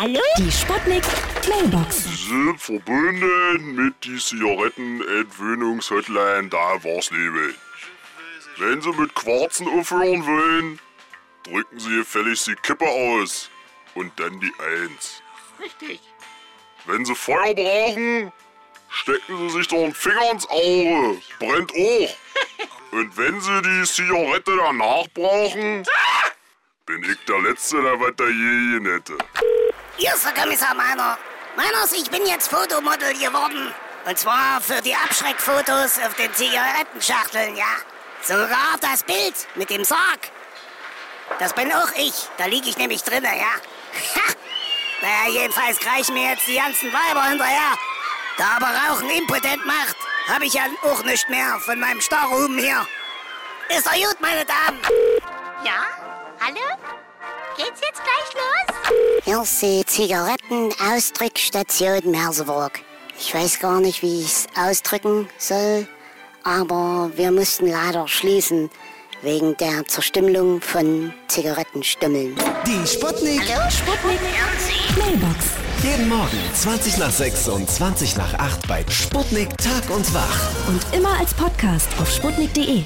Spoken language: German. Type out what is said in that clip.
Hallo? Die Sputnik Mailbox. Sind verbunden mit die Zigarettenentwöhnungshotline da Warsleben. Wenn Sie mit Quarzen aufhören wollen, drücken Sie gefälligst die Kippe aus und dann die Eins. Richtig. Wenn Sie Feuer brauchen, stecken Sie sich doch einen Finger ins Auge. Brennt auch. Und wenn Sie die Zigarette danach brauchen, bin ich der Letzte, der was da je hätte. Hier ist der Kommissar Meiner. Meiners, ich bin jetzt Fotomodel geworden. Und zwar für die Abschreckfotos auf den Zigarettenschachteln, ja. Sogar das Bild mit dem Sarg. Das bin auch ich. Da liege ich nämlich drinne, ja. Ha! Naja, jedenfalls kreischen mir jetzt die ganzen Weiber hinterher. Da aber Rauchen impotent macht, habe ich ja auch nicht mehr von meinem Starruhm hier. Ist doch gut, meine Damen. Ja? Hallo? Geht's jetzt gleich los? Hier ist die Zigarettenausdrückstation Merseburg. Ich weiß gar nicht, wie ich es ausdrücken soll, aber wir mussten leider schließen wegen der Zerstümmelung von Zigarettenstummeln. Die Sputnik. Sputnik Mailbox. Jeden Morgen 20 nach 6 und 20 nach 8 bei Sputnik Tag und Wach. Und immer als Podcast auf sputnik.de.